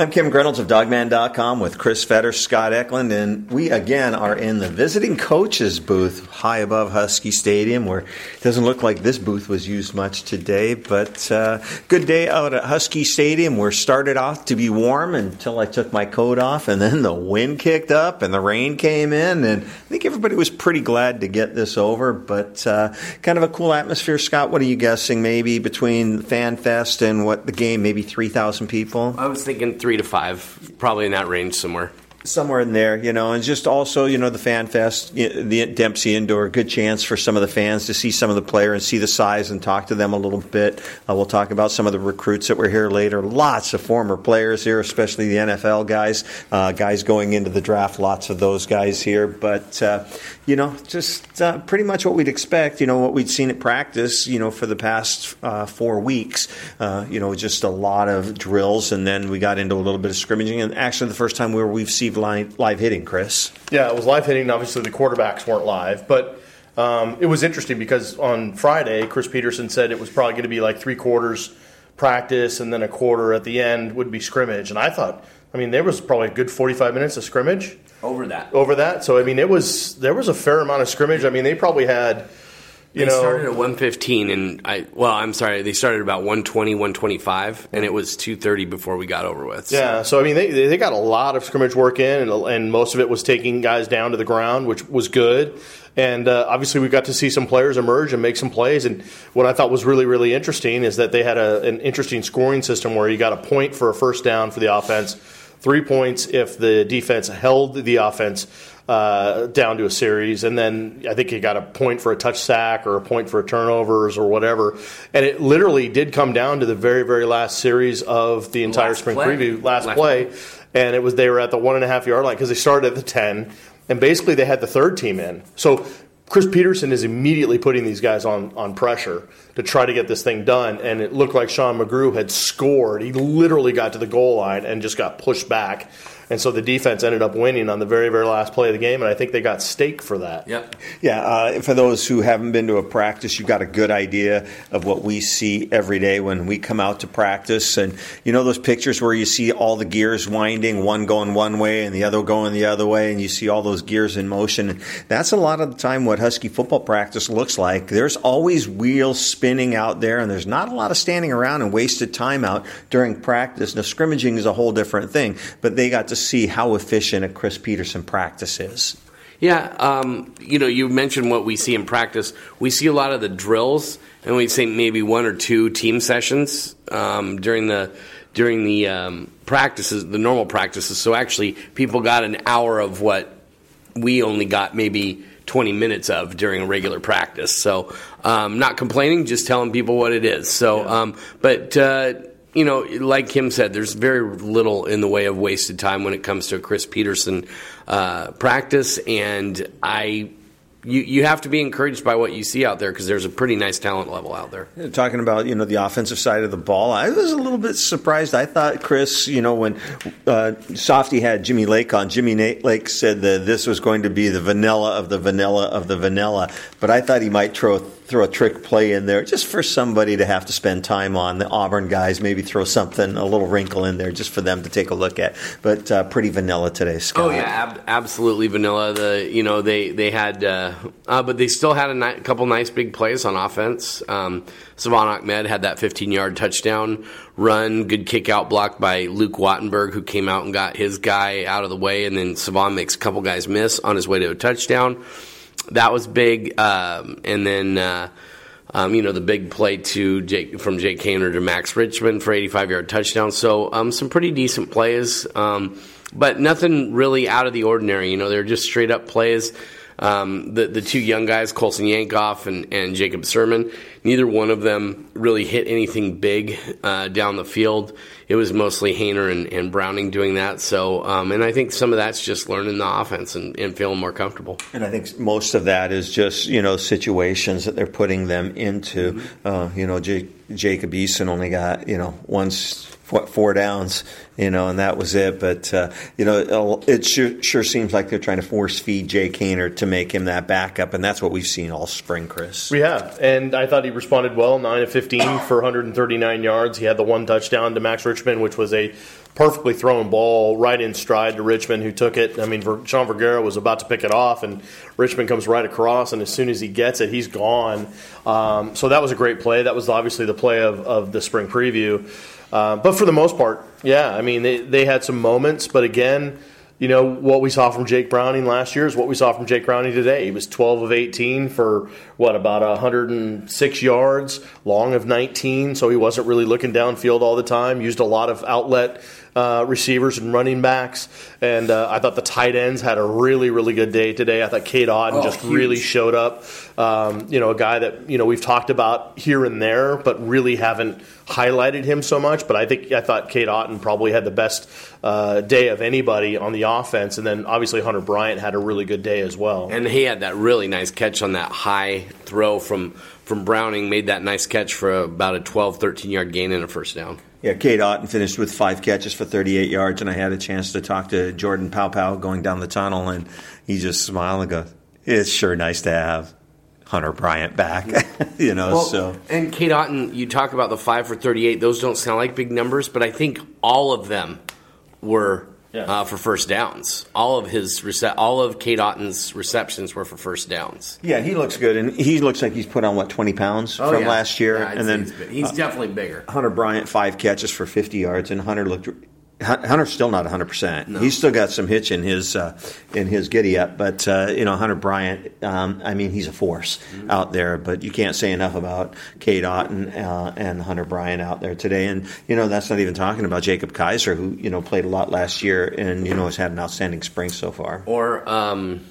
I'm Kim Reynolds of Dawgman.com with Chris Fetter, Scott Eklund, and we again are in the visiting coaches booth high above Husky Stadium, where it doesn't look like this booth was used much today, but uh, good day out at Husky Stadium. We're started off to be warm until I took my coat off, and then the wind kicked up and the rain came in, and I think everybody was pretty glad to get this over. But uh, kind of a cool atmosphere, Scott. What are you guessing? Maybe between Fan Fest and what the game, maybe three thousand people. I was thinking three to five, probably in that range somewhere somewhere in there, you know, and just also, you know, the Fan Fest, the Dempsey Indoor, good chance for some of the fans to see some of the player and see the size and talk to them a little bit. Uh, we'll talk about some of the recruits that were here later. Lots of former players here, especially the NFL guys, uh, guys going into the draft. Lots of those guys here, but uh, you know, just uh, pretty much what we'd expect. You know, what we'd seen at practice. You know, for the past uh, four weeks. Uh, you know, just a lot of drills, and then we got into a little bit of scrimmaging, and actually the first time where we've seen live, live hitting, Chris. Yeah, it was live hitting. Obviously, the quarterbacks weren't live, but um, it was interesting because on Friday, Chris Petersen said it was probably going to be like three quarters practice and then a quarter at the end would be scrimmage. And I thought, I mean, there was probably a good 45 minutes of scrimmage. Over that. Over that. So, I mean, it was, there was a fair amount of scrimmage. I mean, they probably had you they know, started at 115 and I well I'm sorry they started about 120 125 and it was 230 before we got over with. So. Yeah, so I mean they they got a lot of scrimmage work in and, and most of it was taking guys down to the ground which was good. And uh, obviously we got to see some players emerge and make some plays and what I thought was really really interesting is that they had a, an interesting scoring system where you got a point for a first down for the offense, 3 points if the defense held the offense uh, down to a series, and then I think he got a point for a touch sack or a point for turnovers or whatever. And it literally did come down to the very, very last series of the entire last spring play. preview, last, last play. play, and it was they were at the one and a half yard line because they started at the ten, and basically they had the third team in. So Chris Petersen is immediately putting these guys on, on pressure to try to get this thing done. And it looked like Sean McGrew had scored. He literally got to the goal line and just got pushed back. And so the defense ended up winning on the very, very last play of the game, and I think they got steak for that. Yep. Yeah, uh, for those who haven't been to a practice, you got a good idea of what we see every day when we come out to practice. And you know those pictures where you see all the gears winding, one going one way and the other going the other way, and you see all those gears in motion. That's a lot of the time what Husky football practice looks like. There's always wheels spinning out there, and there's not a lot of standing around and wasted time out during practice. Now, scrimmaging is a whole different thing, but they got to see how efficient a Chris Petersen practice is. Yeah, um, you know, you mentioned what we see in practice. We see a lot of the drills, and we see maybe one or two team sessions um, during the during the um, practices, the normal practices. So actually, people got an hour of what we only got maybe 20 minutes of during a regular practice. So, um, not complaining, just telling people what it is. So, um, but uh, you know, like Kim said, there's very little in the way of wasted time when it comes to Chris Petersen uh, practice, and I you, you have to be encouraged by what you see out there because there's a pretty nice talent level out there. Talking about you know the offensive side of the ball, I was a little bit surprised. I thought Chris, you know, when uh, Softy had Jimmy Lake on, Jimmy Lake said that this was going to be the vanilla of the vanilla of the vanilla, but I thought he might throw throw a trick play in there just for somebody to have to spend time on. The Auburn guys maybe throw something, a little wrinkle in there just for them to take a look at. But uh, pretty vanilla today, Scott. Oh yeah, ab- absolutely vanilla. The you know they they had, uh, uh, but they still had a ni- couple nice big plays on offense. Um, Salvon Ahmed had that 15 yard touchdown run, good kick out block by Luke Wattenberg, who came out and got his guy out of the way, and then Savon makes a couple guys miss on his way to a touchdown that was big. Um, and then, uh, um, you know, the big play to Jake, from Jake Haener to Max Richman for 85 yard touchdown. So, um, some pretty decent plays, um, but nothing really out of the ordinary. You know, they're just straight up plays. Um, the the two young guys, Colson Yankoff and, and Jacob Sirmon, neither one of them really hit anything big uh, down the field. It was mostly Haener and, and Browning doing that. So, um, and I think some of that's just learning the offense and, and, feeling more comfortable. And I think most of that is just you know situations that they're putting them into. Mm-hmm. Uh, you know, J- Jacob Eason only got you know once four downs, you know, and that was it. But uh, you know, it sure, sure, seems like they're trying to force feed Jake Haener to make him that backup, and that's what we've seen all spring, Chris. We have, and I thought he responded well. Nine of fifteen for 139 yards. He had the one touchdown to Max Richman, which was a perfectly thrown ball right in stride to Richmond, who took it. I mean, Sean Vergara was about to pick it off, and Richmond comes right across, and as soon as he gets it, he's gone. Um, so that was a great play. That was obviously the play of, of the spring preview. Uh, but for the most part, yeah, I mean, they, they had some moments, but again, you know, what we saw from Jake Browning last year is what we saw from Jake Browning today. He was 12 of 18 for, what, about 106 yards, long of 19, so he wasn't really looking downfield all the time, used a lot of outlet uh, receivers and running backs. And uh, I thought the tight ends had a really, really good day today. I thought Cade Otton oh, just huge. really showed up. Um, you know, a guy that you know we've talked about here and there, but really haven't highlighted him so much. But I think I thought Cade Otton probably had the best uh, day of anybody on the offense, and then obviously Hunter Bryant had a really good day as well. And he had that really nice catch on that high throw from from Browning, made that nice catch for about a 12, 13 yard gain and a first down. Yeah, Cade Otton finished with five catches for 38 yards, and I had a chance to talk to Jordan Paopao going down the tunnel, and he just smiled and goes, "It's sure nice to have Hunter Bryant back." you know, well, so and Cade Otton, you talk about the five for 38; those don't sound like big numbers, but I think all of them were yeah. uh, for first downs. All of his rece- all of Cade Otton's receptions were for first downs. Yeah, he looks good, and he looks like he's put on what twenty pounds oh, from yeah. last year, yeah, and then he's, he's uh, definitely bigger. Hunter Bryant five catches for fifty yards, and Hunter looked Hunter's still not 100. No. percent He's still got some hitch in his uh, in his giddy up, but uh, you know Hunter Bryant. Um, I mean, he's a force mm-hmm. out there, but you can't say enough about Cade Otton uh, and Hunter Bryant out there today. And you know that's not even talking about Jacob Kizer, who you know played a lot last year and you know has had an outstanding spring so far. Or um,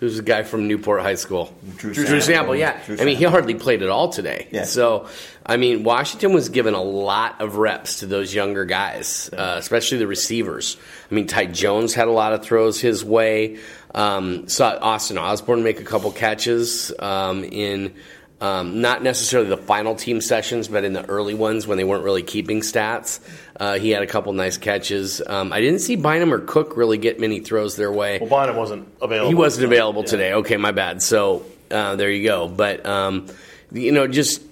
who's the guy from Newport High School? Drew, Drew Sample. Sample yeah. Drew I mean, he hardly played at all today. Yeah. So, I mean, Washington was given a lot of reps to those younger guys, uh, especially the receivers. I mean, Ty Jones had a lot of throws his way. Um, saw Austin Osborne make a couple catches um, in um, not necessarily the final team sessions, but in the early ones when they weren't really keeping stats. Uh, he had a couple nice catches. Um, I didn't see Bynum or Cook really get many throws their way. Well, Bynum wasn't available. He wasn't available yeah. today. Okay, my bad. So uh, there you go. But um, you know, just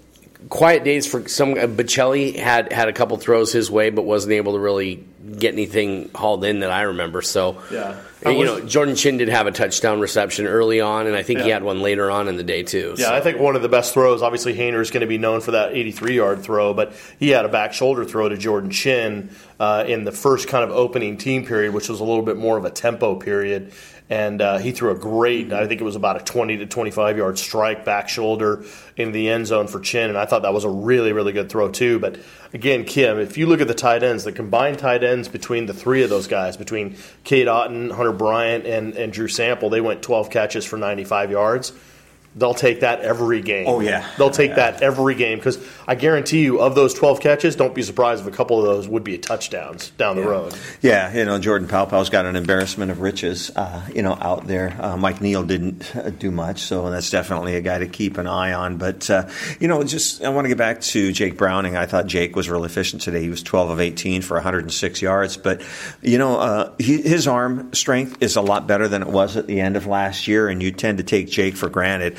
quiet days for some. Uh, Baccellia had had a couple throws his way, but wasn't able to really get anything hauled in that I remember. So yeah, you know, Jordan Chin did have a touchdown reception early on, and I think yeah. he had one later on in the day too. Yeah, so. I think one of the best throws. Obviously, Haener is going to be known for that 83 yard throw, but he had a back shoulder throw to Jordan Chin uh, in the first kind of opening team period, which was a little bit more of a tempo period and uh, he threw a great, I think it was about a 20 to 25 yard strike back shoulder in the end zone for Chin, and I thought that was a really, really good throw too. But again, Kim, if you look at the tight ends, the combined tight ends between the three of those guys, between Cade Otton, Hunter Bryant, and, and Drew Sample, they went 12 catches for 95 yards they'll take that every game. Oh yeah, they'll take yeah. that every game because I guarantee you, of those twelve catches, don't be surprised if a couple of those would be touchdowns down the yeah. road. Yeah, you know, Jordan Paopao's got an embarrassment of riches, uh, you know, out there. Uh, Mike Neal didn't uh, do much, so that's definitely a guy to keep an eye on. But uh, you know, just I want to get back to Jake Browning. I thought Jake was really efficient today. He was twelve of eighteen for 106 yards, but you know, uh, he, his arm strength is a lot better than it was at the end of last year, and you tend to take Jake for granted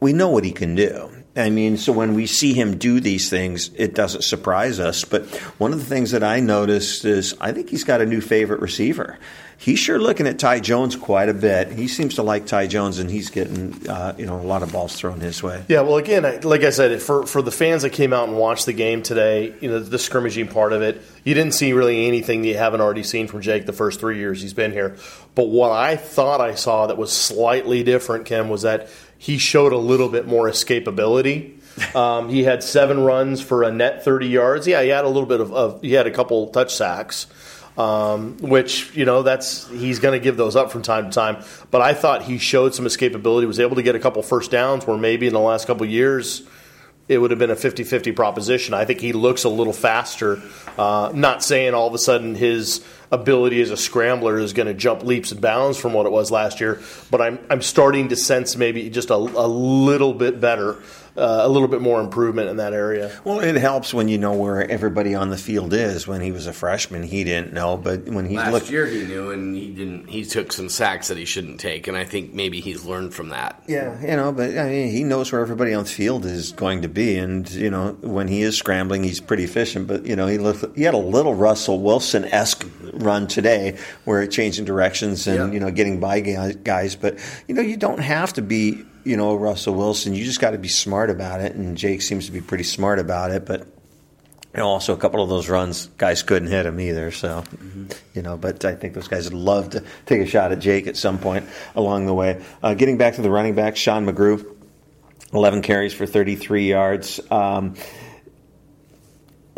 we know what he can do. I mean, so when we see him do these things, it doesn't surprise us. But one of the things that I noticed is I think he's got a new favorite receiver. He's sure looking at Ty Jones quite a bit. He seems to like Ty Jones, and he's getting uh, you know a lot of balls thrown his way. Yeah, well, again, like I said, for for the fans that came out and watched the game today, you know, the scrimmaging part of it, you didn't see really anything that you haven't already seen from Jake the first three years he's been here. But what I thought I saw that was slightly different, Kim, was that he showed a little bit more escapability. Um, he had seven runs for a net 30 yards. Yeah, he had a little bit of, of he had a couple touch sacks, um, which you know that's he's going to give those up from time to time. But I thought he showed some escapability. Was able to get a couple first downs where maybe in the last couple years it would have been a 50-50 proposition. I think he looks a little faster. Uh, not saying all of a sudden his ability as a scrambler is going to jump leaps and bounds from what it was last year. But I'm I'm starting to sense maybe just a, a little bit better uh, a little bit more improvement in that area. Well, it helps when you know where everybody on the field is. When he was a freshman, he didn't know, but when he Last looked, year he knew, and he didn't. He took some sacks that he shouldn't take, and I think maybe he's learned from that. yeah, you know, but I mean, he knows where everybody on the field is going to be, and you know, when he is scrambling, he's pretty efficient. But you know, he looked, he had a little Russell Wilson esque run today, where changing directions and Yeah. you know getting by guys- guys. But you know, you don't have to be you know Russell Wilson. You just got to be smart about it, and Jake seems to be pretty smart about it. But you know, also a couple of those runs, guys couldn't hit him either. So, you know, but I think those guys would love to take a shot at Jake at some point along the way. Uh, getting back to the running back, Sean McGrew, 11 carries for 33 yards. Um,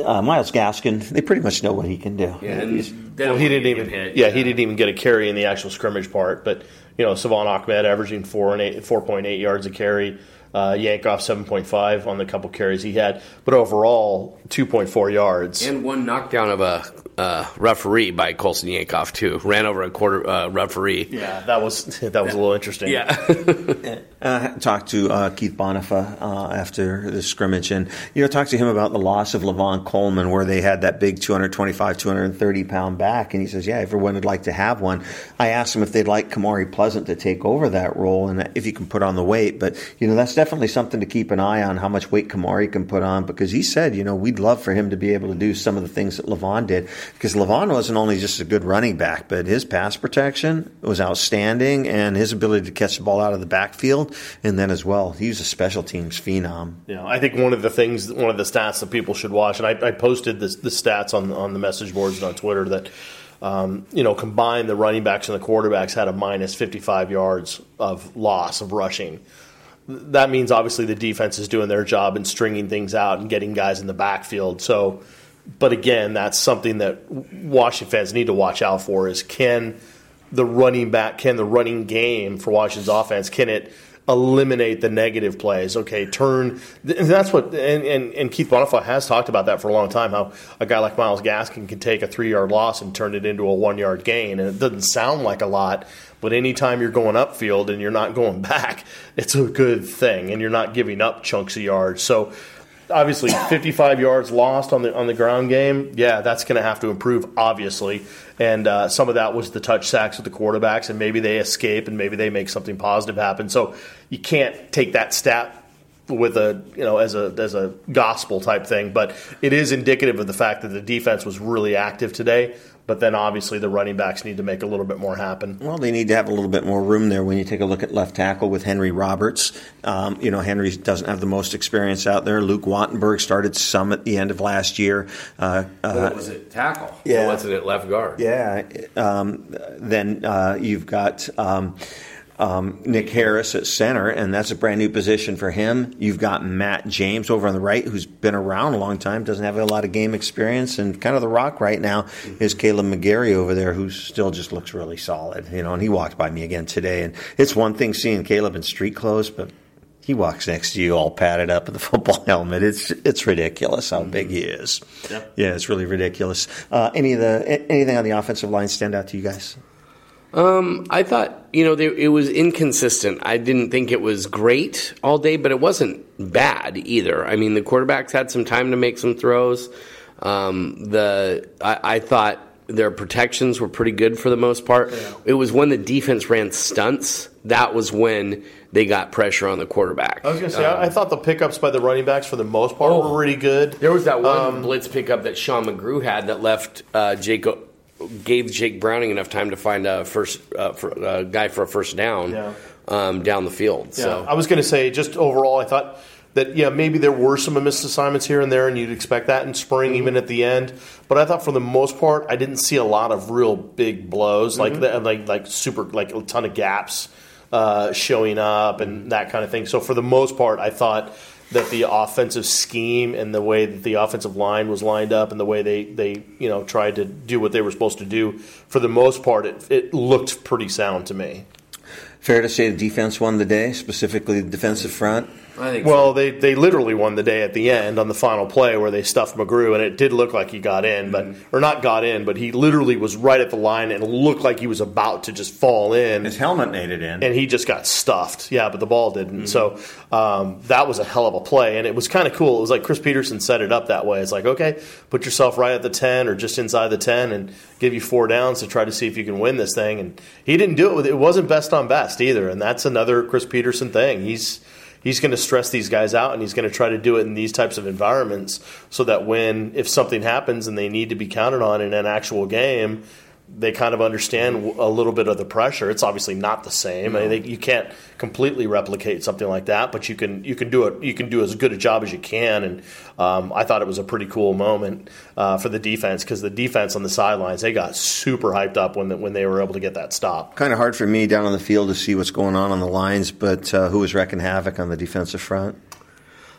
uh, Myles Gaskin, they pretty much know what he can do. Yeah, and Well, he didn't even. get hit. yeah, he didn't even get a carry in the actual scrimmage part. But you know, Savon Ahmed averaging four and eight, four point eight yards a carry. Uh, Yankoff seven point five on the couple carries he had, but overall two point four yards. And one knockdown of a uh, referee by Colson Yankoff too. Ran over a quarter uh, referee. yeah, that was that was a little interesting. Yeah. uh, talked to uh, Keith Bhonapha uh, after the scrimmage, and you know, talked to him about the loss of Lavon Coleman, where they had that big 225, 230 pound back, and he says, "Yeah, everyone would like to have one." I asked him if they'd like Kamari Pleasant to take over that role, and if he can put on the weight. But you know, that's definitely something to keep an eye on how much weight Kamari can put on, because he said, you know, we'd love for him to be able to do some of the things that Lavon did, because Lavon wasn't only just a good running back, but his pass protection was outstanding, and his ability to catch the ball out of the backfield, and then as well, he was a special teams phenom. Know, I think one of the things, one of the stats that people should watch, and I, I posted this, the stats on on the message boards and on Twitter that, um, you know, combined the running backs and the quarterbacks had a minus 55 yards of loss of rushing. That means obviously the defense is doing their job and stringing things out and getting guys in the backfield. So, but again, that's something that Washington fans need to watch out for: is can the running back, can the running game for Washington's offense, can it eliminate the negative plays? Okay, turn. That's what, and, and, and Keith Bhonapha has talked about that for a long time. How a guy like Myles Gaskin can take a three yard loss and turn it into a one yard gain, and it doesn't sound like a lot. But anytime you're going upfield and you're not going back, it's a good thing, and you're not giving up chunks of yards. So obviously 55 yards lost on the on the ground game. Yeah, that's going to have to improve, obviously. And uh, some of that was the touch sacks with the quarterbacks, and maybe they escape, and maybe they make something positive happen. So you can't take that stat with a you know as a as a gospel type thing, but it is indicative of the fact that the defense was really active today. But then obviously the running backs need to make a little bit more happen. Well, they need to have a little bit more room there when you take a look at left tackle with Henry Roberts. Um, you know, Henry doesn't have the most experience out there. Luke Wattenberg started some at the end of last year. Uh, uh, what was it? Tackle. Yeah. Or wasn't it left guard? yeah. Um, then uh, you've got. Um, um, Nick Harris at center, and that's a brand new position for him. You've got Matt James over on the right, who's been around a long time, doesn't have a lot of game experience, and kind of the rock right now is Kaleb McGary over there, who still just looks really solid. You know, and he walked by me again today, and it's one thing seeing Kaleb in street clothes, but he walks next to you all padded up with a football helmet. It's it's ridiculous how big he is. Yep. Yeah, it's really ridiculous. Uh, any of the anything on the offensive line stand out to you guys? Um, I thought you know they, it was inconsistent. I didn't think it was great all day, but it wasn't bad either. I mean, the quarterbacks had some time to make some throws. Um, the I, I thought their protections were pretty good for the most part. It was when the defense ran stunts that was when they got pressure on the quarterback. I was going to say, I, I thought the pickups by the running backs for the most part Oh. were really good. There was that one Um, blitz pickup that Sean McGrew had that left uh, Jake gave Jake Browning enough time to find a first uh, for, a guy for a first down Yeah. um, down the field. Yeah, So I was going to say, just overall, I thought that yeah, maybe there were some missed assignments here and there, and you'd expect that in spring, Mm-hmm. even at the end. But I thought for the most part, I didn't see a lot of real big blows, like Mm-hmm. that, like like super, like a ton of gaps uh, showing up and that kind of thing. So for the most part, I thought that the offensive scheme and the way that the offensive line was lined up and the way they, they you know tried to do what they were supposed to do, for the most part, it, it looked pretty sound to me. Fair to say the defense won the day, specifically the defensive front. I think Well, they, they literally won the day at the end on the final play where they stuffed McGrew, and it did look like he got in, but Mm-hmm. or not got in, but he literally was right at the line and looked like he was about to just fall in. His helmet made it in. and he just got stuffed. Yeah, but the ball didn't. Mm-hmm. So um, that was a hell of a play, and it was kind of cool. It was like Chris Petersen set it up that way. It's like, okay, put yourself right at the ten or just inside the ten, and give you four downs to try to see if you can win this thing. And he didn't do it with it wasn't best on best either, and that's another Chris Petersen thing. He's he's going to stress these guys out and he's going to try to do it in these types of environments so that when if something happens and they need to be counted on in an actual game they kind of understand a little bit of the pressure it's obviously not the same I mean, they, you can't completely replicate something like that but you can you can do it you can do as good a job as you can and um, I thought it was a pretty cool moment uh, for the defense because the defense on the sidelines they got super hyped up when the, when they were able to get that stop kind of hard for me down on the field to see what's going on on the lines, but uh, who was wrecking havoc on the defensive front?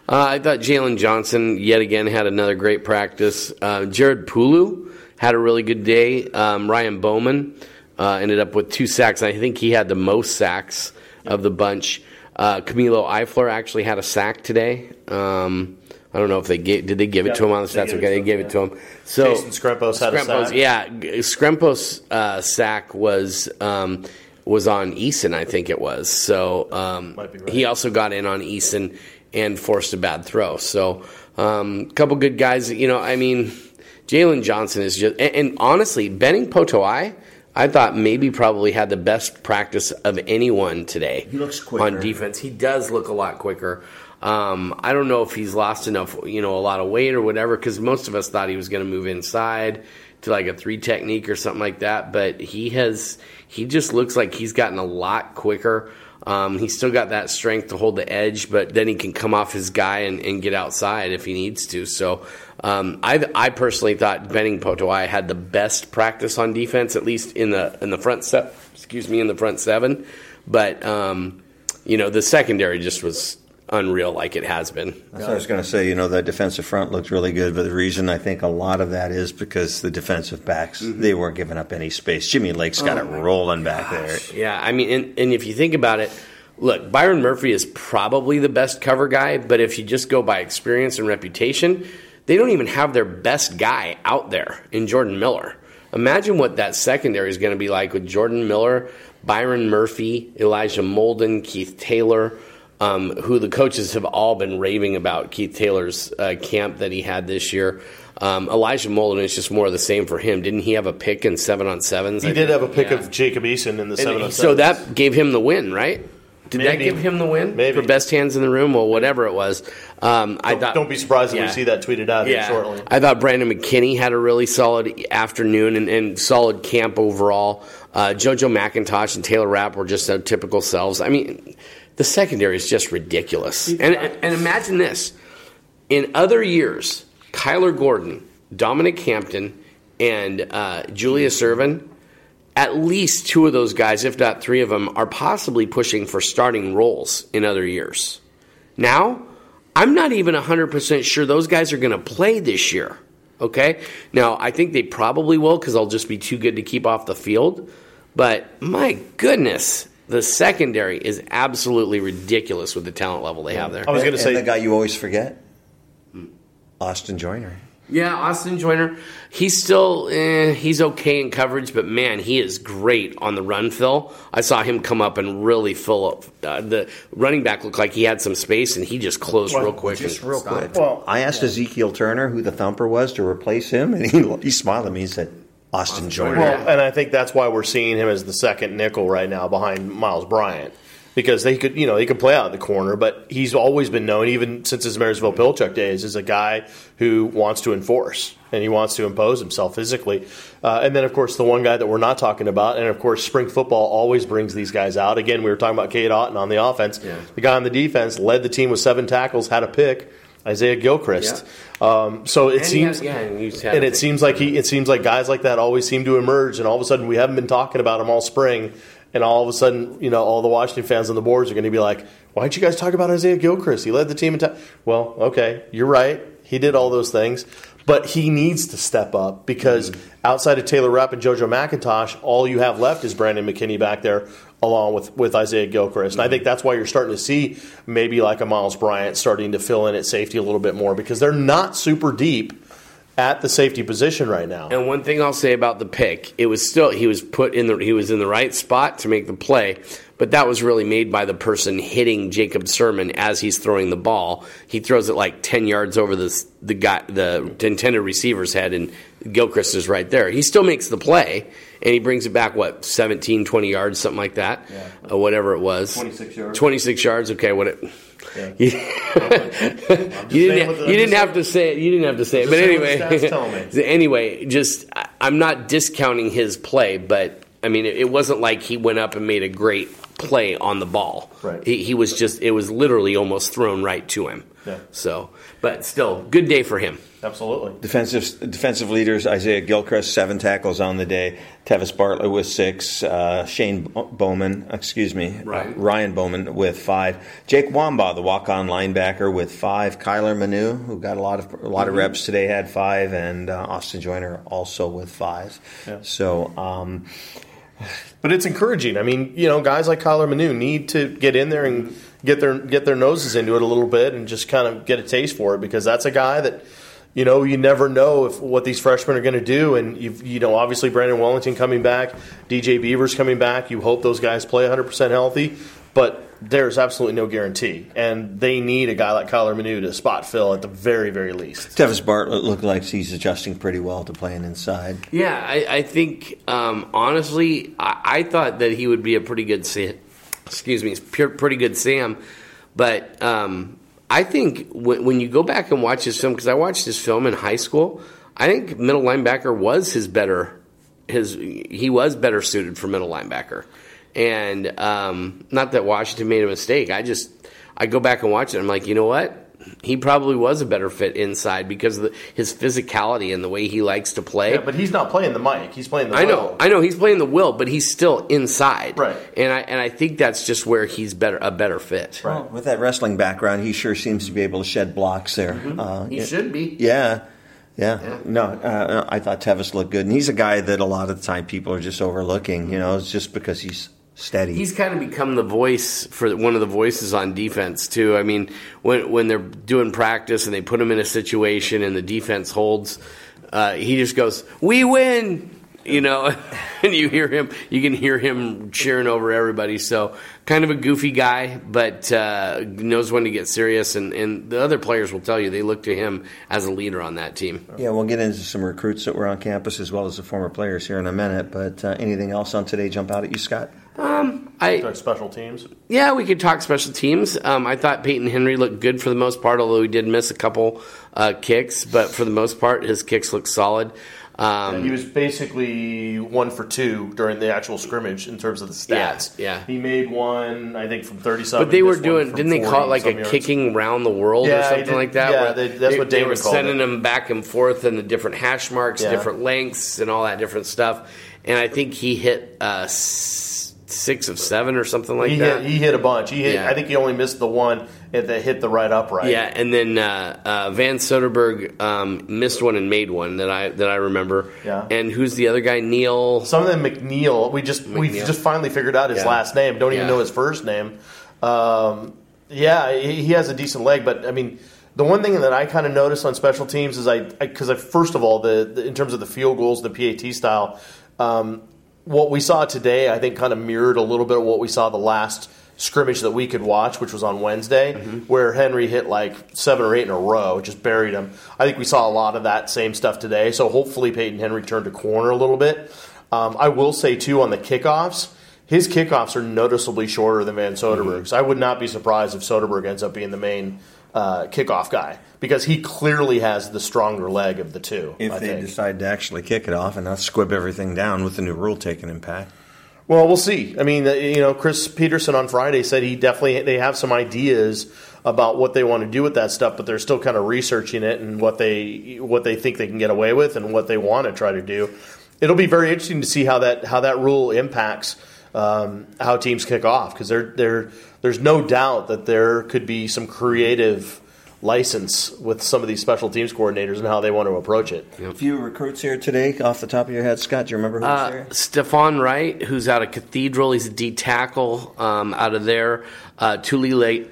Uh, I thought Jalen Johnson yet again had another great practice. Uh, Jared Pulu had a really good day. Um, Ryan Bowman uh, ended up with two sacks. I think he had the most sacks of the bunch. Uh, Camilo Eifler actually had a sack today. Um, I don't know if they gave, did they give it to him on the they stats? it Okay, they gave yeah. it to him. So Jason Skrempos had a sack. yeah, Skrempos' uh, sack was um, was on Eason, I think it was. So um, right. he also got in on Eason and forced a bad throw. So a um, couple good guys. You know, I mean, Jalen Johnson is just and, and honestly, Benning Potoa'e. I thought maybe probably had the best practice of anyone today. He looks quicker. on defense. He does look a lot quicker. Um, I don't know if he's lost enough, you know, a lot of weight or whatever, because most of us thought he was going to move inside to like a three technique or something like that. But he has, he just looks like he's gotten a lot quicker. Um, he's still got that strength to hold the edge, but then he can come off his guy and, and get outside if he needs to. So um, I, I personally thought Benning Potoa'e had the best practice on defense, at least in the in the front se- excuse me in the front seven. But um, you know the secondary just was unreal, like it has been. That's what I was going to say. You know, the defensive front looked really good, but the reason I think a lot of that is because the defensive backs mm-hmm. they weren't giving up any space. Jimmy Lake's got oh it rolling back there. Yeah, I mean, and, and if you think about it, look, Byron Murphy is probably the best cover guy, but if you just go by experience and reputation, they don't even have their best guy out there in Jordan Miller. Imagine what that secondary is going to be like with Jordan Miller, Byron Murphy, Elijah Molden, Keith Taylor, um, who the coaches have all been raving about Keith Taylor's uh, camp that he had this year. Um, Elijah Molden is just more of the same for him. Didn't he have a pick in seven on sevens? he I did think? have a pick Yeah. of Jacob Eason in the seven And on so that gave him the win, right? Did that Maybe. give him the win Maybe. for best hands in the room or whatever it was? Um, I don't, thought. don't be surprised if Yeah. we see that tweeted out Yeah, shortly I thought Brandon McKinney had a really solid afternoon and, and solid camp overall. Uh, JoJo McIntosh and Taylor Rapp were just their typical selves. I mean, the secondary is just ridiculous. And, and imagine this: in other years, Kyler Gordon, Dominic Hampton, and uh, Julius Irvin at least two of those guys, if not three of them, are possibly pushing for starting roles in other years. Now, I'm not even 100% sure those guys are going to play this year. Okay? Now, I think they probably will because they'll just be too good to keep off the field. But my goodness, the secondary is absolutely ridiculous with the talent level they have there. I was going to And say the guy you always forget, Austin Joyner. Yeah, Austin Joyner. He's still eh, he's okay in coverage, but man, he is great on the run fill. I saw him come up and really fill up. Uh, the running back looked like he had some space, and he just closed real quick. Just real stopped. quick. Well, I asked Ezekiel Turner who the thumper was to replace him, and he, he smiled at me and said, Austin Joyner. Well, and I think that's why we're seeing him as the second nickel right now behind Myles Bryant. Because they could, you know, he could play out in the corner, but he's always been known, even since his Marysville Pilchuck days, as a guy who wants to enforce and he wants to impose himself physically. Uh, and then, of course, the one guy that we're not talking about, and of course, spring football always brings these guys out. Again, we were talking about Cade Otton on the offense. Yeah. The guy on the defense led the team with seven tackles, had a pick. Isaiah Gilchrist. Um, so it And seems, had- yeah, and and it seems like he, it seems like guys like that always seem to emerge, and all of a sudden we haven't been talking about them all spring, and all of a sudden, you know, all the Washington fans on the boards are going to be like, "Why didn't you guys talk about Isaiah Gilchrist? He led the team in." time." Well, okay, you're right. He did all those things, but he needs to step up because outside of Taylor Rapp and JoJo McIntosh, all you have left is Brandon McKinney back there along with, with Isaiah Gilchrist. And I think that's why you're starting to see maybe like a Myles Bryant starting to fill in at safety a little bit more because they're not super deep at the safety position right now. And one thing I'll say about the pick, it was still he was put in the he was in the right spot to make the play, but that was really made by the person hitting Jacob Sirmon as he's throwing the ball. He throws it like ten yards over the the guy the intended receiver's head, and Gilchrist is right there. He still makes the play, and he brings it back what 17, 20 yards, something like that, Yeah. or whatever it was. 26 yards. Twenty six yards. Okay, what it. Yeah. You, didn't, you didn't have to say it. You didn't have to say it. But anyway, the stats tell me. anyway, just I- I'm not discounting his play, but I mean, it, it wasn't like he went up and made a great play on the ball. Right. He, he was just it was literally almost thrown right to him. Yeah. So, but still, good day for him. Absolutely. Defensive defensive leaders: Isaiah Gilchrist, seven tackles on the day. Tevis Bartlett with six. Uh, Shane Bowman, excuse me, Ryan. Ryan Bowman with five. Jake Wamba, the walk-on linebacker, with five. Kyler Manu, who got a lot of a lot of reps today, had five, and uh, Austin Joyner also with five. Yeah. So. Um, But it's encouraging. I mean, you know, guys like Kyler Manu need to get in there and get their get their noses into it a little bit and just kind of get a taste for it because that's a guy that you know you never know if what these freshmen are going to do and you you know obviously Brandon Wellington coming back, DJ Beavers coming back. You hope those guys play 100 percent healthy, but there's absolutely no guarantee, and they need a guy like Kyler Manu to spot fill at the very very least. Tevis Bartlett looked like he's adjusting pretty well to playing inside. Yeah, I, I think um, honestly, I, I thought that he would be a pretty good Sam. Excuse me, pure, pretty good Sam, but um, I think when, when you go back and watch his film, because I watched his film in high school, I think middle linebacker was his better. His he was better suited for middle linebacker, and um, not that Washington made a mistake. I just I go back and watch it. I'm like, you know what? He probably was a better fit inside because of the, his physicality and the way he likes to play. Yeah, but he's not playing the mic; he's playing the. I know. I know he's playing the will, but he's still inside, Right. And I and I think that's just where he's better a better fit. Right. Well, with that wrestling background, he sure seems to be able to shed blocks there. Uh, He yeah. should be. Yeah. Yeah. No, uh, I thought Tevis looked good. And he's a guy that a lot of the time people are just overlooking, you know, it's just because he's steady. He's kind of become the voice for one of the voices on defense too. I mean, when when they're doing practice and they put him in a situation and the defense holds, uh, he just goes, "We win." You know, and you hear him, you can hear him cheering over everybody. So, kind of a goofy guy, but uh, knows when to get serious. And, and the other players will tell you they look to him as a leader on that team. yeah, we'll get into some recruits that were on campus as well as the former players here in a minute. But uh, anything else on today jump out at you, Scott? I Like special teams. Yeah, we could talk special teams. Um, I thought Peyton Henry looked good for the most part, although he did miss a couple uh, kicks. But for the most part, his kicks looked solid. Um, He was basically one for two during the actual scrimmage in terms of the stats. Yeah, yeah. He made one, I think, from thirty-seven. but they were doing, didn't they 40 call it like a yards. kicking round the world Yeah, or something did- like that? yeah, they- that's what they were sending it. them back and forth and the different hash marks, Yeah. different lengths, and all that different stuff. And I think he hit uh, six of seven or something like He that. hit, he hit a bunch. He hit. Yeah. I think he only missed the one that hit the right upright. Yeah, and then uh, uh, Van Soderberg um, missed one and made one that I that I remember. Yeah. And who's the other guy? Neil. Some of them McNeil. We just we McNeil. just finally figured out his Yeah. last name. Don't even Yeah. know his first name. Um, yeah, he, he has a decent leg, but I mean. The one thing that I kind of noticed on special teams is I because I, first of all the, the in terms of the field goals, the PAT style, um, what we saw today I think kind of mirrored a little bit of what we saw the last scrimmage that we could watch, which was on Wednesday, where Henry hit like seven or eight in a row, just buried him. I think we saw a lot of that same stuff today. So hopefully Peyton Henry turned a corner a little bit. Um, I will say too on the kickoffs, his kickoffs are noticeably shorter than Van Soderberg's. I would not be surprised if Soderberg ends up being the main uh, kickoff guy because he clearly has the stronger leg of the two. If I they think. decide to actually kick it off and not squib everything down with the new rule taking impact. Well, we'll see. I mean, uh, you know, Chris Petersen on Friday said he definitely they have some ideas about what they want to do with that stuff, but they're still kind of researching it and what they what they think they can get away with and what they want to try to do. It'll be very interesting to see how that how that rule impacts um, how teams kick off because there there there's no doubt that there could be some creative license with some of these special teams coordinators and how they want to approach it. A few recruits here today, off the top of your head, Scott. Do you remember who was Uh, there? Stephon Wright, who's out of Cathedral, he's a D tackle um, out of there. Uh, Tuli Le-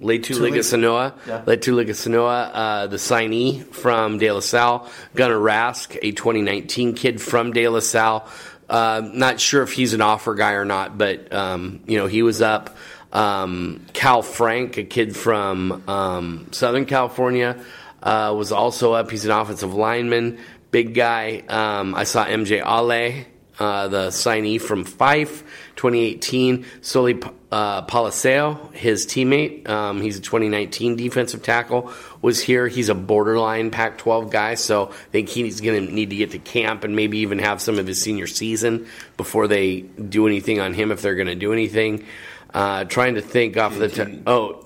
Letuligasenoa, Yeah. Letuligasenoa, uh, the signee from De La Salle. Gunnar Rask, a 2019 kid from De La Salle. Uh, not sure if he's an offer guy or not, but um, you know he was up. Um, Cal Frank, a kid from um, Southern California, uh, was also up. He's an offensive lineman, big guy. Um, I saw MJ Ale, uh, the signee from Fife, 2018. Soli uh, Paliseo, his teammate, um, he's a 2019 defensive tackle, was here. He's a borderline Pac 12 guy, so I think he's going to need to get to camp and maybe even have some of his senior season before they do anything on him if they're going to do anything. Uh, trying to think off the top. Oh,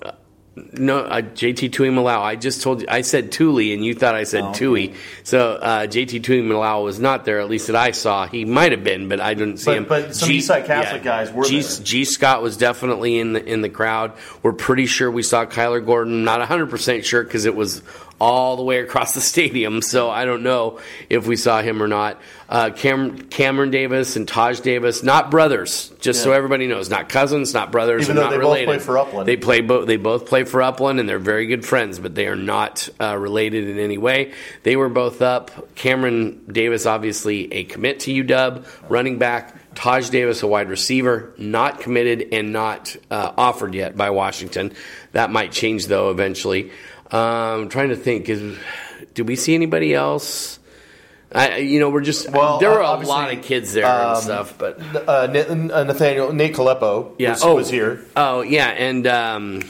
no, uh, JT Tuimoloau. I just told you, I said Tuli, and you thought I said Oh. Tui. So uh, JT Tuimoloau was not there, at least that I saw. He might have been, but I didn't see But- him. but some Eastside Catholic guys were G, there. Gee Scott was definitely in the in the crowd. We're pretty sure we saw Kyler Gordon. Not 100 percent sure because it was all the way across the stadium. So I don't know if we saw him or not. Uh, Cam, Cameron Davis and Taj Davis, not brothers, just so everybody knows, not cousins, not brothers, Even though not they both play for Upland. They play both. They both play for Upland, and they're very good friends, but they are not uh, related in any way. They were both up. Cameron Davis, obviously a commit to UW, running back. Taj Davis, a wide receiver, not committed and not uh, offered yet by Washington. That might change though eventually. Um, trying to think, is did we see anybody else? I, you know, we're just Well, there were a lot of kids there um, and stuff, but Uh, uh, Nathaniel Nate Caleppo yeah, was, oh, was here. Oh, yeah, and um,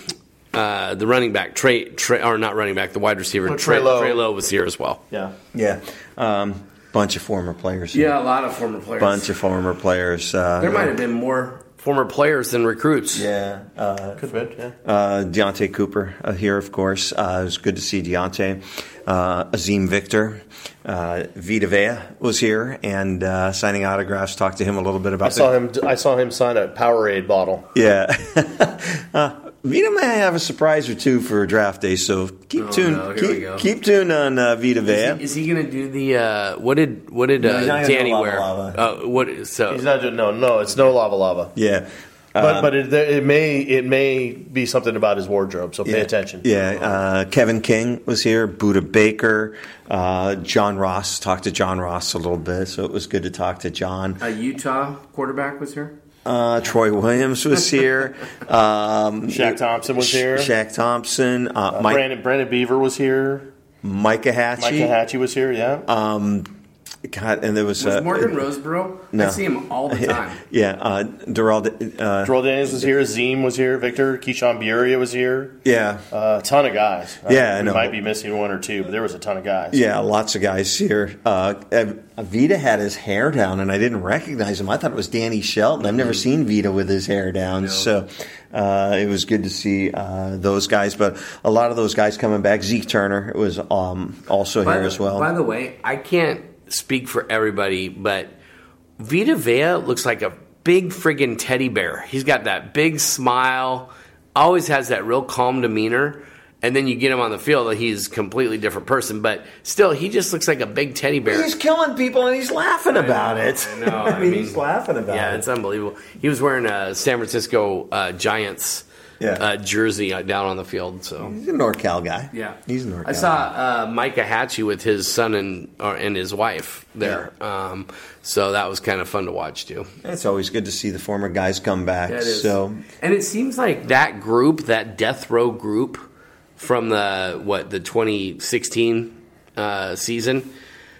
uh, the running back Trey, Trey, or not running back, the wide receiver Oh, Trey, Trey Lowe. Trey Lowe was here as well. Yeah. Yeah, um, bunch of former players. Yeah, a lot of former players. bunch of former players. Uh, there might have been more former players than recruits. Yeah, uh, Could have been. Yeah. uh, Deontay Cooper uh, here, of course. Uh, it was good to see Deontay. Uh, Azeem Victor, uh, Vita Vea was here and uh, signing autographs. Talked to him a little bit about. I saw him. I saw him sign a Powerade bottle. Yeah. Vita may have a surprise or two for draft day, so keep Oh, tuned. no, keep, keep tuned on uh, Vita Vea. Is he, is he going to do the uh, what did what did uh, not Danny lava wear? lava. Uh, what so He's not. doing- No, no, it's no lava lava. yeah. But but it, it may it may be something about his wardrobe. So pay Yeah. attention. Yeah, uh, Kevin King was here. Budda Baker, uh, John Ross. Talked to John Ross a little bit, so it was good to talk to John. a Utah quarterback was here? Uh, Troy Williams was here. Um, Shaq Thompson was here. Shaq Thompson. Uh, Mike, Brandon Brandon Beaver was here. Micah Hatchie. Micah Hatchie was here. Yeah. Um, God, and there was, Was uh, Morgan Roseborough? no. I see him all the time. Yeah, uh, Darrell. Uh, Terrell Daniels was here. Zim was here. Victor Keishawn Bierria was here. yeah, Uh, a ton of guys. Yeah, I we know. might be missing one or two, but there was a ton of guys. yeah, lots of guys here. Uh, Vita had his hair down, and I didn't recognize him. I thought it was Danny Shelton. I've never seen Vita with his hair down, so uh, it was good to see uh, those guys. But a lot of those guys coming back. Zeke Turner was um, also By here the- as well. By the way, I can't speak for everybody, but Vita Vea looks like a big friggin' teddy bear. He's got that big smile, always has that real calm demeanor. And then you get him on the field, he's a completely different person. But still, he just looks like a big teddy bear. He's killing people, and he's laughing about it. I know, I mean, mean, he's laughing about yeah, it. Yeah, it's unbelievable. He was wearing a San Francisco uh, Giants Yeah. uh, jersey down on the field. So He's a NorCal guy. yeah, he's a NorCal. I saw uh, Micah Hatchie with his son and or, and his wife there, um, so that was kind of fun to watch too. It's always good to see the former guys come back. Yeah. So and it seems like that group, that death row group from the what the 2016 uh, season,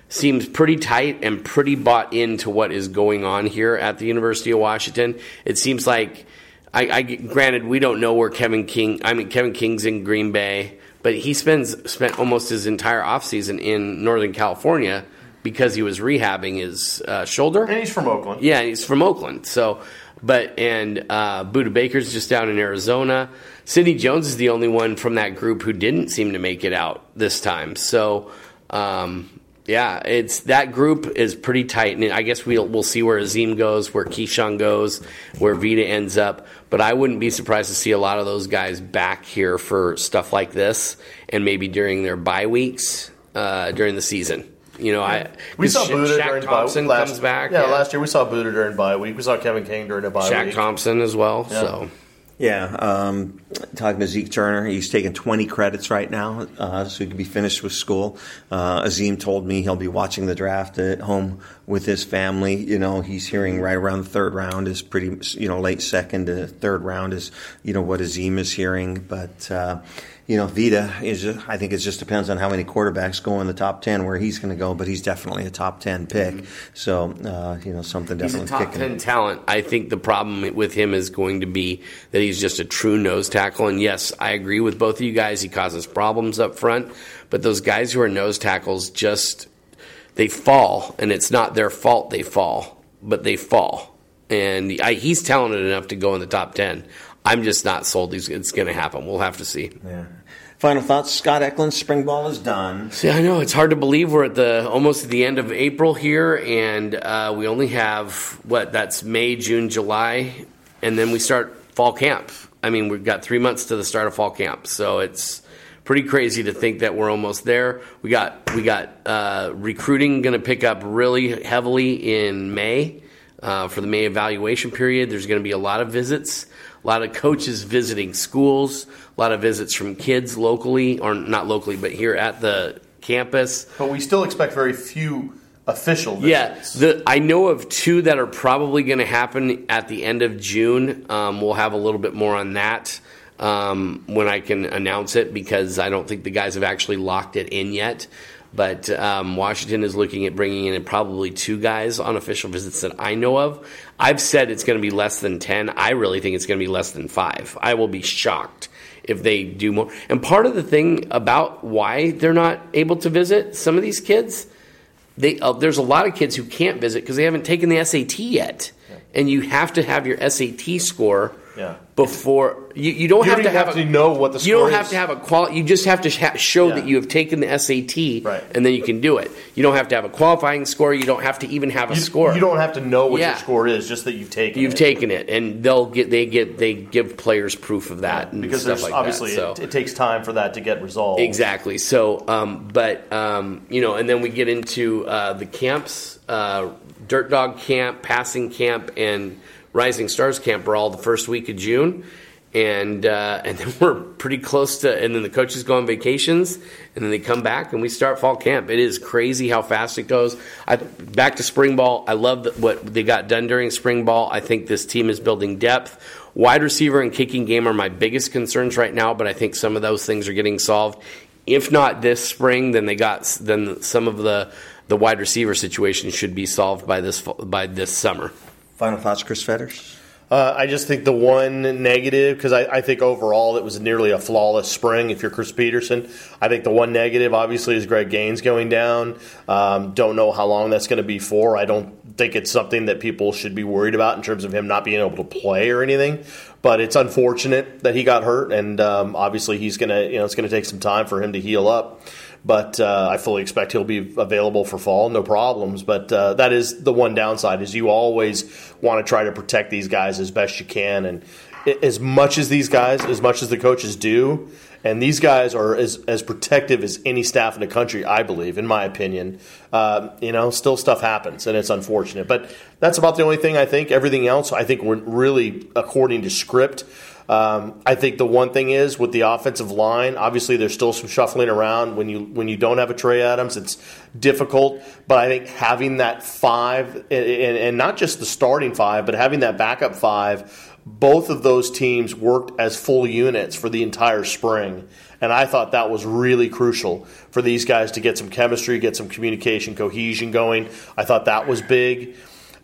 seems pretty tight and pretty bought into what is going on here at the University of Washington. It seems like, I, I granted we don't know where Kevin King. I mean Kevin King's in Green Bay, but he spends spent almost his entire offseason in Northern California because he was rehabbing his uh, shoulder. And he's from Oakland. Yeah, he's from Oakland. So, but and uh, Budda Baker's just down in Arizona. Sidney Jones is the only one from that group who didn't seem to make it out this time. So, um, Yeah, it's that group is pretty tight, and I guess we'll we'll see where Azeem goes, where Keishawn goes, where Vita ends up. But I wouldn't be surprised to see a lot of those guys back here for stuff like this, and maybe during their bye weeks uh, during the season. You know, I We saw Sha- Budda Shaq during Thompson bye last, comes back. Yeah, last year we saw Budda during bye week. We saw Kevin King during a bye Shaq week. Thompson as well. Yeah. So Yeah, um, talking to Zeke Turner, he's taking 20 credits right now, uh, so he can be finished with school. Uh, Azeem told me he'll be watching the draft at home with his family. You know, he's hearing right around the third round is pretty, you know, late second to third round is, you know, what Azeem is hearing. But, uh, you know, Vita is, just, I think it just depends on how many quarterbacks go in the top 10 where he's going to go, but he's definitely a top 10 pick. So, uh, you know, something he's a definitely top kicking. ten talent. I think the problem with him is going to be that he's just a true nose tackle. And yes, I agree with both of you guys. He causes problems up front, but those guys who are nose tackles just they fall, and it's not their fault they fall, but they fall. And I, he's talented enough to go in the top ten. I'm just not sold. It's going to happen. We'll have to see. Yeah. Final thoughts. Scott Eklund, spring ball is done. See, I know it's hard to believe we're at the almost at the end of April here, and uh, we only have what that's May, June, July, and then we start fall camp. I mean, we've got three months to the start of fall camp, so it's pretty crazy to think that we're almost there. We got we got uh, recruiting going to pick up really heavily in May uh, for the May evaluation period. There's going to be a lot of visits, a lot of coaches visiting schools, a lot of visits from kids locally, or not locally, but here at the campus. But we still expect very few official Yeah, the, I know of two that are probably going to happen at the end of June. Um, we'll have a little bit more on that um, when I can announce it because I don't think the guys have actually locked it in yet. But um, Washington is looking at bringing in probably two guys on official visits that I know of. I've said it's going to be less than 10. I really think it's going to be less than five. I will be shocked if they do more. And part of the thing about why they're not able to visit some of these kids they uh, there's a lot of kids who can't visit because they haven't taken the SAT yet, and you have to have your SAT score Yeah. before you, you don't You have don't to have, have a, to know what the you don't have is. to have a qual you just have to show Yeah. that you have taken the SAT Right. and then you can do it. You don't have to have a qualifying score. You don't have to even have a You, score. you don't have to know what Yeah. your score is, just that you've taken it. You've it. taken it, and they'll get they get they give players proof of that and because stuff like obviously that. So. it, it takes time for that to get resolved. Exactly. So, um, but um, you know, and then we get into uh, the camps, uh, Dirt Dog Camp, Passing Camp, and Rising Stars Camp are all the first week of June, and uh, and then we're pretty close to, and then the coaches go on vacations, and then they come back, and we start fall camp. It is crazy how fast it goes. I, back to spring ball. I love that what they got done during spring ball. I think this team is building depth. Wide receiver and kicking game are my biggest concerns right now, but I think some of those things are getting solved. If not this spring, then they got then some of the the wide receiver situation should be solved by this by this summer. Final thoughts, Chris Fetters. Uh, I just think the one negative, because I, I think overall it was nearly a flawless spring. If you're Chris Petersen, I think the one negative obviously is Greg Gaines going down. Um, don't know how long that's going to be for. I don't think it's something that people should be worried about in terms of him not being able to play or anything. But it's unfortunate that he got hurt, and um, obviously he's going to, you know, it's going to take some time for him to heal up. But uh, I fully expect he'll be available for fall, no problems. But uh, that is the one downside: is you always want to try to protect these guys as best you can, and as much as these guys, as much as the coaches do, and these guys are as as protective as any staff in the country, I believe, in my opinion. Um, you know, still stuff happens, and it's unfortunate. But that's about the only thing I think. Everything else, I think, we're really according to script. Um, I think the one thing is with the offensive line. Obviously, there's still some shuffling around when you when you don't have a Trey Adams. It's difficult, but I think having that five and, and, and not just the starting five, but having that backup five, both of those teams worked as full units for the entire spring. And I thought that was really crucial for these guys to get some chemistry, get some communication, cohesion going. I thought that was big.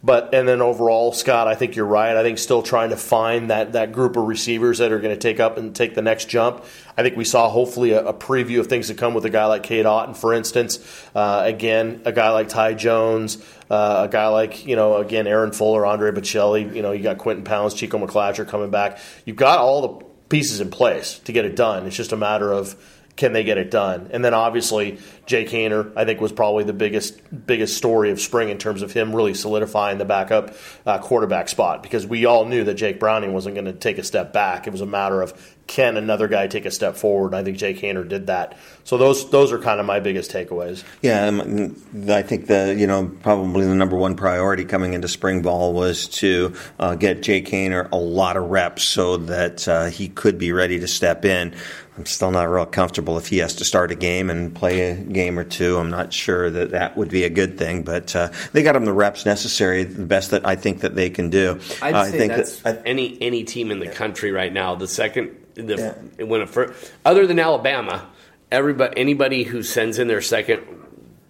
But and then overall, Scott, I think you're right. I think still trying to find that that group of receivers that are going to take up and take the next jump. I think we saw hopefully a, a preview of things to come with a guy like Cade Otton, for instance. Uh, again, a guy like Ty Jones, uh, a guy like you know again Aaron Fuller, Andre Baccellia. You know you got Quinten Pounds, Chico McClatcher coming back. You've got all the pieces in place to get it done. It's just a matter of can they get it done? And then obviously Jake Haener, I think, was probably the biggest biggest story of spring in terms of him really solidifying the backup uh, quarterback spot because we all knew that Jake Browning wasn't going to take a step back. It was a matter of can another guy take a step forward? I think Jake Haener did that. So those those are kind of my biggest takeaways. Yeah, um, I think the you know probably the number one priority coming into spring ball was to uh, get Jake Haener a lot of reps so that uh, he could be ready to step in. I'm still not real comfortable if he has to start a game and play game or two. I'm not sure that that would be a good thing, but uh, they got him the reps necessary, the best that I think that they can do. I'd uh, say I think that's that, I, any any team in the country right now. The second the yeah. when it other than Alabama, everybody anybody who sends in their second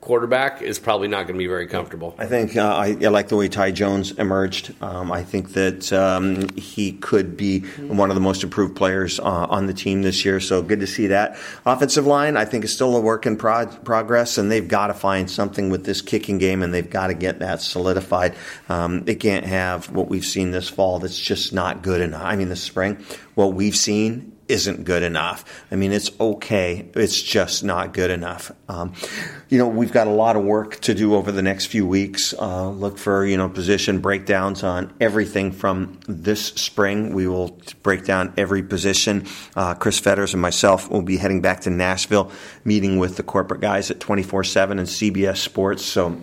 quarterback is probably not going to be very comfortable. I think uh, I, I, like the way Ty Jones emerged. Um, I think that um, he could be one of the most improved players uh, on the team this year. So good to see that. Offensive line, I think, is still a work in progress, and they've got to find something with this kicking game, and they've got to get that solidified. Um, they can't have what we've seen this fall that's just not good enough. I mean, this spring, what we've seen isn't good enough. I mean, it's okay. It's just not good enough. Um, you know, we've got a lot of work to do over the next few weeks. Uh, look for, you know, position breakdowns on everything from this spring. We will break down every position. Uh, Chris Fetters and myself will be heading back to Nashville, meeting with the corporate guys at 24 7 and CBS Sports. So,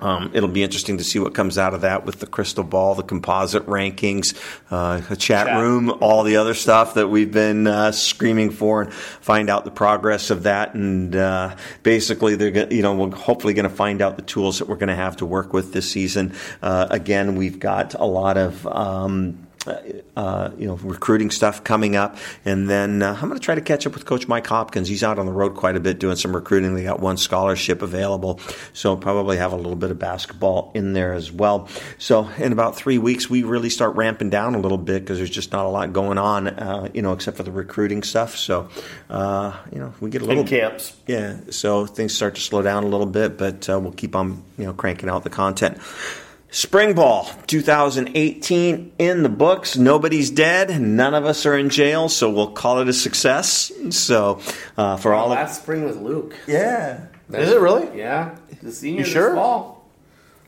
um, it'll be interesting to see what comes out of that with the crystal ball, the composite rankings, uh, a chat, chat, room, all the other stuff that we've been uh, screaming for, and find out the progress of that. And uh, basically, they're you know we're hopefully going to find out the tools that we're going to have to work with this season. Uh, again, we've got a lot of um, uh, you know, recruiting stuff coming up. And then uh, I'm going to try to catch up with Coach Mike Hopkins. He's out on the road quite a bit doing some recruiting. They got one scholarship available, so probably have a little bit of basketball in there as well. So in about three weeks, we really start ramping down a little bit because there's just not a lot going on, uh, you know, except for the recruiting stuff. So, uh, you know, we get a little in camps. Yeah, so things start to slow down a little bit, but uh, we'll keep on, you know, cranking out the content. Spring Ball 2018 in the books. Nobody's dead. None of us are in jail, so we'll call it a success. So, uh, for all last of, spring with Luke. Yeah, is it really? Yeah, the senior you this sure? fall.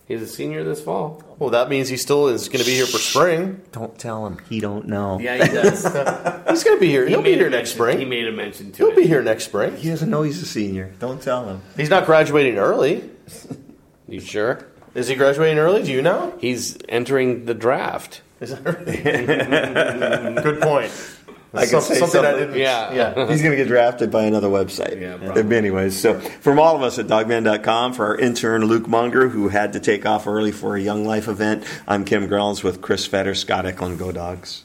He's a senior this fall. Well, that means he still is going to be here for spring. Don't tell him. He don't know. Yeah, he does. he's going to be here. He will be here next spring. He made a mention to it. He'll it. be here next spring. He doesn't know he's a senior. Don't tell him. He's not graduating early. You sure? Is he graduating early? Do you know? He's entering the draft. Is that right? Good point. I can say something, something I didn't. Yeah, yeah. He's going to get drafted by another website. Yeah, probably. Anyways, so from all of us at Dawgman.com, for our intern Luke Munger, who had to take off early for a Young Life event, I'm Kim Grinolds with Chris Fetter, Scott Eklund, Go Dogs.